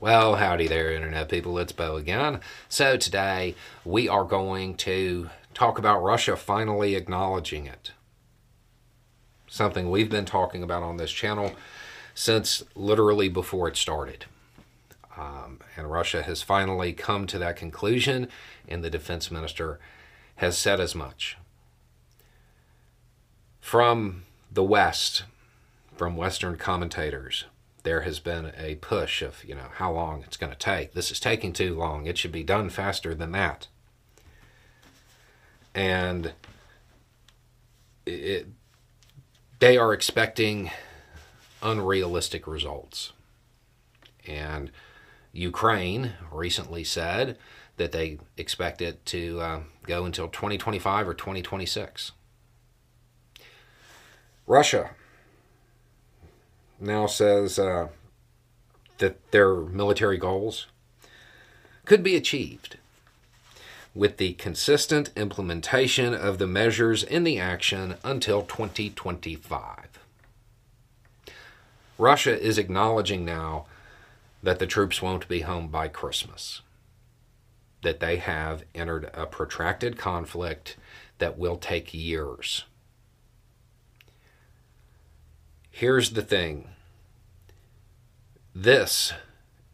Well, howdy there, Internet people. It's Beau again. So, today we are going to talk about Russia finally acknowledging it. Something we've been talking about on this channel since literally before it started. Um, and Russia has finally come to that conclusion, and the defense minister has said as much. From the West, from Western commentators, there has been a push of, you know, how long it's going to take. This is taking too long. It should be done faster than that. And it, they are expecting unrealistic results. And Ukraine recently said that they expect it to uh, go until 2025 or 2026. Russia now says uh, that their military goals could be achieved with the consistent implementation of the measures in the action until 2025. Russia is acknowledging now that the troops won't be home by Christmas, that they have entered a protracted conflict that will take years. Here's the thing this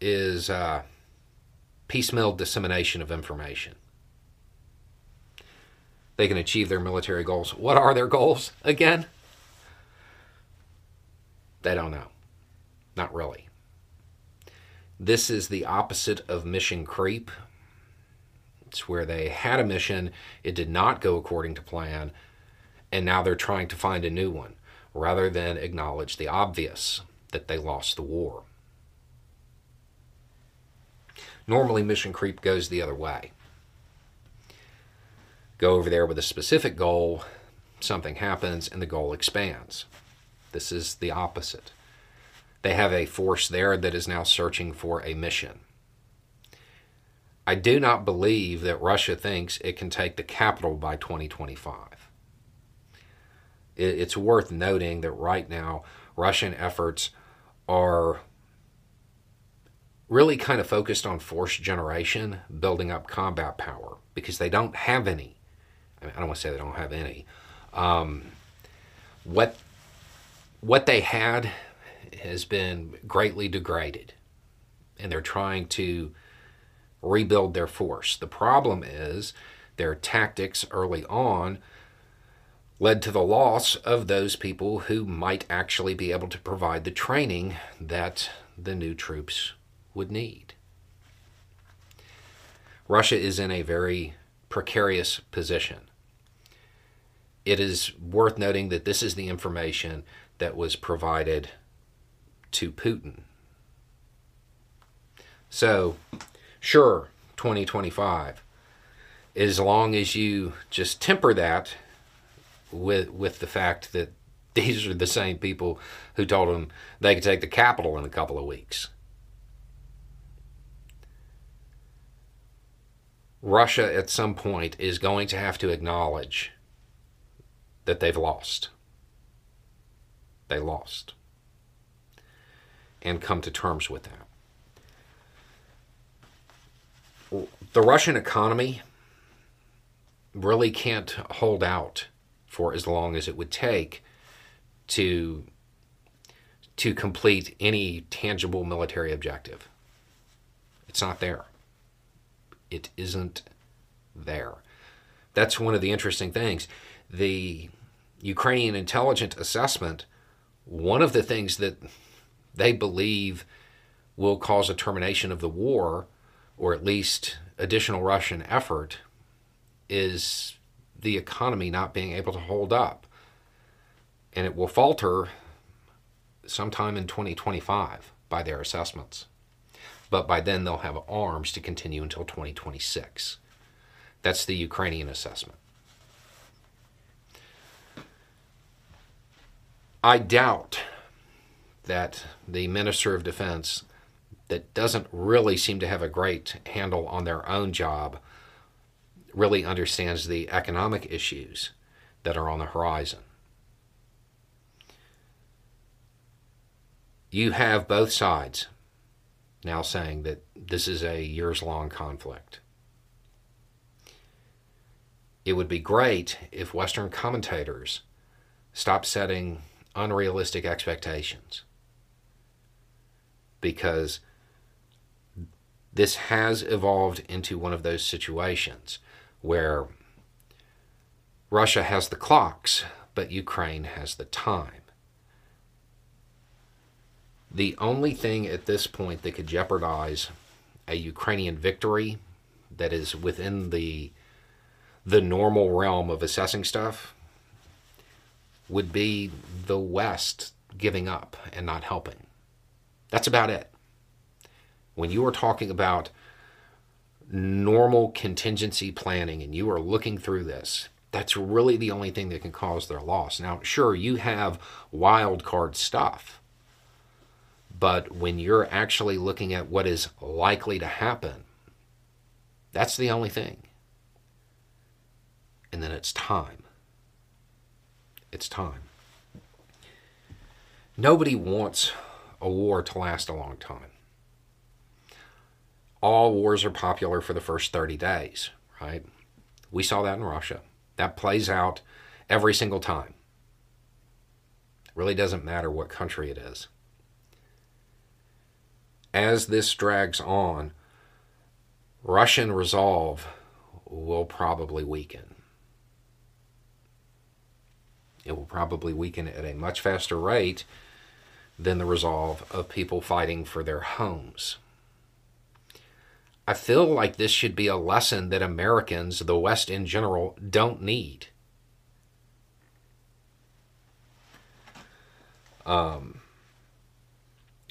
is uh, piecemeal dissemination of information. They can achieve their military goals. What are their goals again? They don't know. Not really. This is the opposite of mission creep. It's where they had a mission, it did not go according to plan, and now they're trying to find a new one rather than acknowledge the obvious that they lost the war. Normally, mission creep goes the other way. Go over there with a specific goal, something happens, and the goal expands. This is the opposite. They have a force there that is now searching for a mission. I do not believe that Russia thinks it can take the capital by 2025. It's worth noting that right now, Russian efforts are really kind of focused on force generation, building up combat power, because they don't have any. I, mean, I don't want to say they don't have any. Um, what what they had has been greatly degraded, and they're trying to rebuild their force. The problem is their tactics early on led to the loss of those people who might actually be able to provide the training that the new troops would need. Russia is in a very precarious position. It is worth noting that this is the information that was provided to Putin. So, sure, 2025, as long as you just temper that with with the fact that these are the same people who told them they could take the capital in a couple of weeks. Russia at some point is going to have to acknowledge that they've lost. They lost. And come to terms with that. The Russian economy really can't hold out for as long as it would take to to complete any tangible military objective. It's not there it isn't there. That's one of the interesting things. The Ukrainian intelligence assessment, one of the things that they believe will cause a termination of the war, or at least additional Russian effort, is the economy not being able to hold up. And it will falter sometime in 2025 by their assessments but by then they'll have arms to continue until 2026. That's the Ukrainian assessment. I doubt that the Minister of Defense, that doesn't really seem to have a great handle on their own job, really understands the economic issues that are on the horizon. You have both sides now saying that this is a years long conflict. It would be great if Western commentators stopped setting unrealistic expectations because this has evolved into one of those situations where Russia has the clocks, but Ukraine has the time. The only thing at this point that could jeopardize a Ukrainian victory that is within the the normal realm of assessing stuff would be the West giving up and not helping. That's about it. When you are talking about normal contingency planning and you are looking through this, that's really the only thing that can cause their loss. Now, sure, you have wild card stuff, but when you're actually looking at what is likely to happen, that's the only thing. And then it's time. It's time. Nobody wants a war to last a long time. All wars are popular for the first 30 days, right? We saw that in Russia. That plays out every single time. It really doesn't matter what country it is. As this drags on, Russian resolve will probably weaken. It will probably weaken at a much faster rate than the resolve of people fighting for their homes. I feel like this should be a lesson that Americans, the West in general, don't need. Um,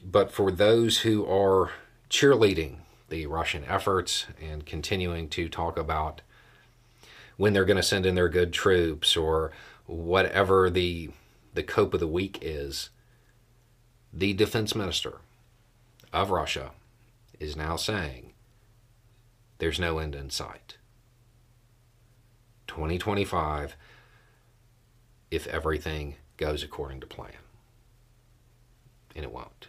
but for those who are cheerleading the Russian efforts and continuing to talk about when they're going to send in their good troops or whatever the the cope of the week is, the defense minister of Russia is now saying there's no end in sight. 2025, if everything goes according to plan. And it won't.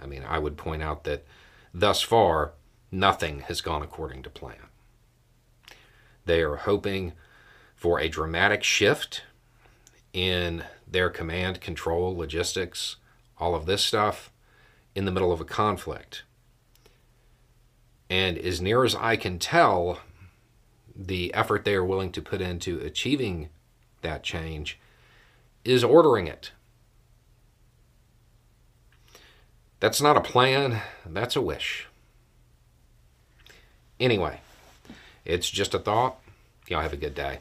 I mean, I would point out that thus far, nothing has gone according to plan. They are hoping for a dramatic shift in their command, control, logistics, all of this stuff in the middle of a conflict. And as near as I can tell, the effort they are willing to put into achieving that change is ordering it. That's not a plan, that's a wish. Anyway, it's just a thought. Y'all have a good day.